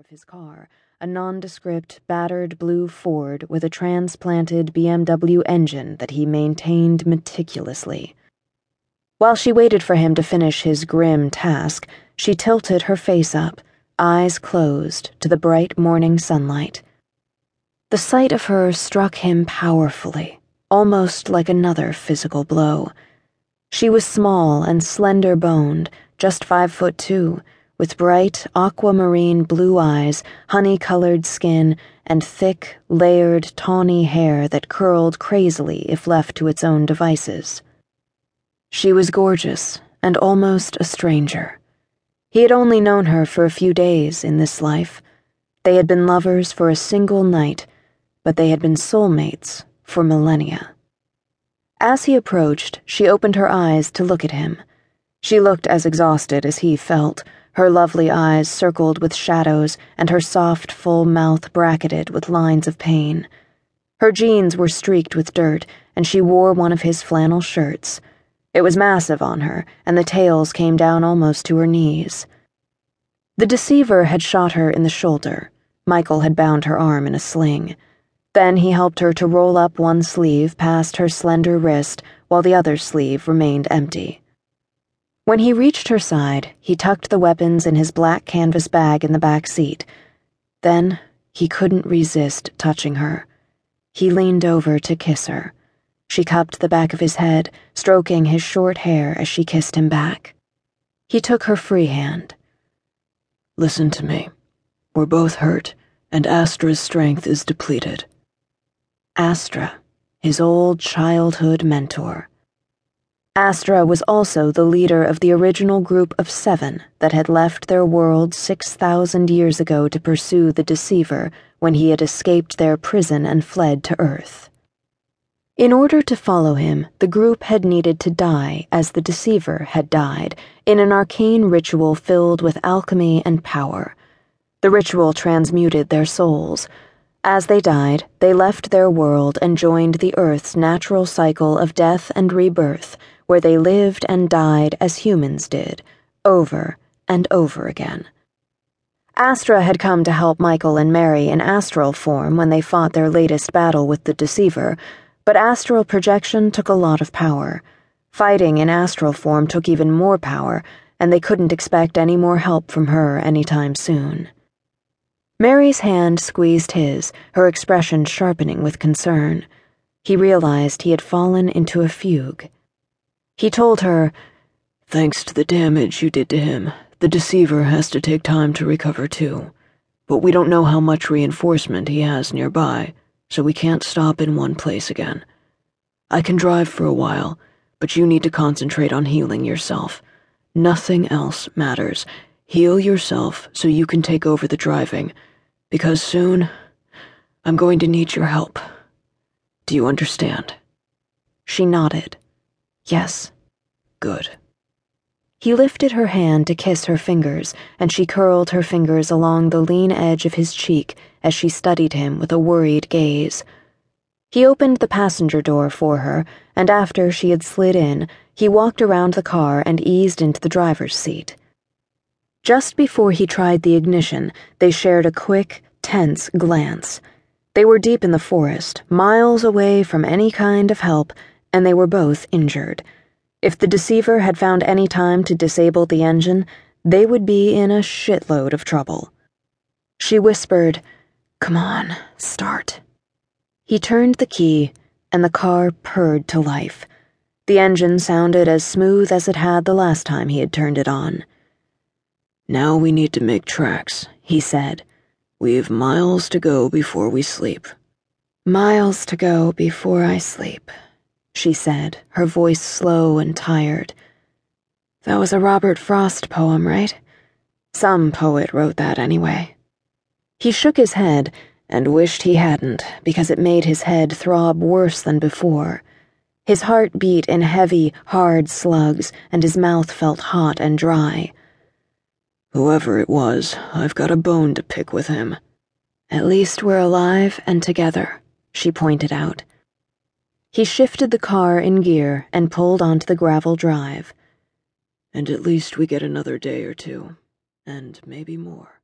of his car, a nondescript, battered blue Ford with a transplanted BMW engine that he maintained meticulously. While she waited for him to finish his grim task, she tilted her face up, eyes closed, to the bright morning sunlight. The sight of her struck him powerfully, almost like another physical blow. She was small and slender boned, just five foot two with bright aquamarine blue eyes, honey colored skin, and thick, layered, tawny hair that curled crazily if left to its own devices. She was gorgeous and almost a stranger. He had only known her for a few days in this life. They had been lovers for a single night, but they had been soulmates for millennia. As he approached, she opened her eyes to look at him. She looked as exhausted as he felt her lovely eyes circled with shadows and her soft, full mouth bracketed with lines of pain. Her jeans were streaked with dirt, and she wore one of his flannel shirts. It was massive on her, and the tails came down almost to her knees. The deceiver had shot her in the shoulder. Michael had bound her arm in a sling. Then he helped her to roll up one sleeve past her slender wrist while the other sleeve remained empty. When he reached her side, he tucked the weapons in his black canvas bag in the back seat. Then he couldn't resist touching her. He leaned over to kiss her. She cupped the back of his head, stroking his short hair as she kissed him back. He took her free hand. Listen to me. We're both hurt, and Astra's strength is depleted. Astra, his old childhood mentor. Astra was also the leader of the original group of seven that had left their world 6,000 years ago to pursue the Deceiver when he had escaped their prison and fled to Earth. In order to follow him, the group had needed to die as the Deceiver had died, in an arcane ritual filled with alchemy and power. The ritual transmuted their souls. As they died, they left their world and joined the Earth's natural cycle of death and rebirth where they lived and died as humans did, over and over again. Astra had come to help Michael and Mary in astral form when they fought their latest battle with the Deceiver, but astral projection took a lot of power. Fighting in astral form took even more power, and they couldn't expect any more help from her anytime soon. Mary's hand squeezed his, her expression sharpening with concern. He realized he had fallen into a fugue. He told her, Thanks to the damage you did to him, the deceiver has to take time to recover too. But we don't know how much reinforcement he has nearby, so we can't stop in one place again. I can drive for a while, but you need to concentrate on healing yourself. Nothing else matters. Heal yourself so you can take over the driving, because soon I'm going to need your help. Do you understand? She nodded. Yes. Good. He lifted her hand to kiss her fingers, and she curled her fingers along the lean edge of his cheek as she studied him with a worried gaze. He opened the passenger door for her, and after she had slid in, he walked around the car and eased into the driver's seat. Just before he tried the ignition, they shared a quick, tense glance. They were deep in the forest, miles away from any kind of help and they were both injured. If the deceiver had found any time to disable the engine, they would be in a shitload of trouble. She whispered, Come on, start. He turned the key, and the car purred to life. The engine sounded as smooth as it had the last time he had turned it on. Now we need to make tracks, he said. We've miles to go before we sleep. Miles to go before I sleep she said, her voice slow and tired. That was a Robert Frost poem, right? Some poet wrote that anyway. He shook his head and wished he hadn't, because it made his head throb worse than before. His heart beat in heavy, hard slugs, and his mouth felt hot and dry. Whoever it was, I've got a bone to pick with him. At least we're alive and together, she pointed out. He shifted the car in gear and pulled onto the gravel drive. And at least we get another day or two, and maybe more.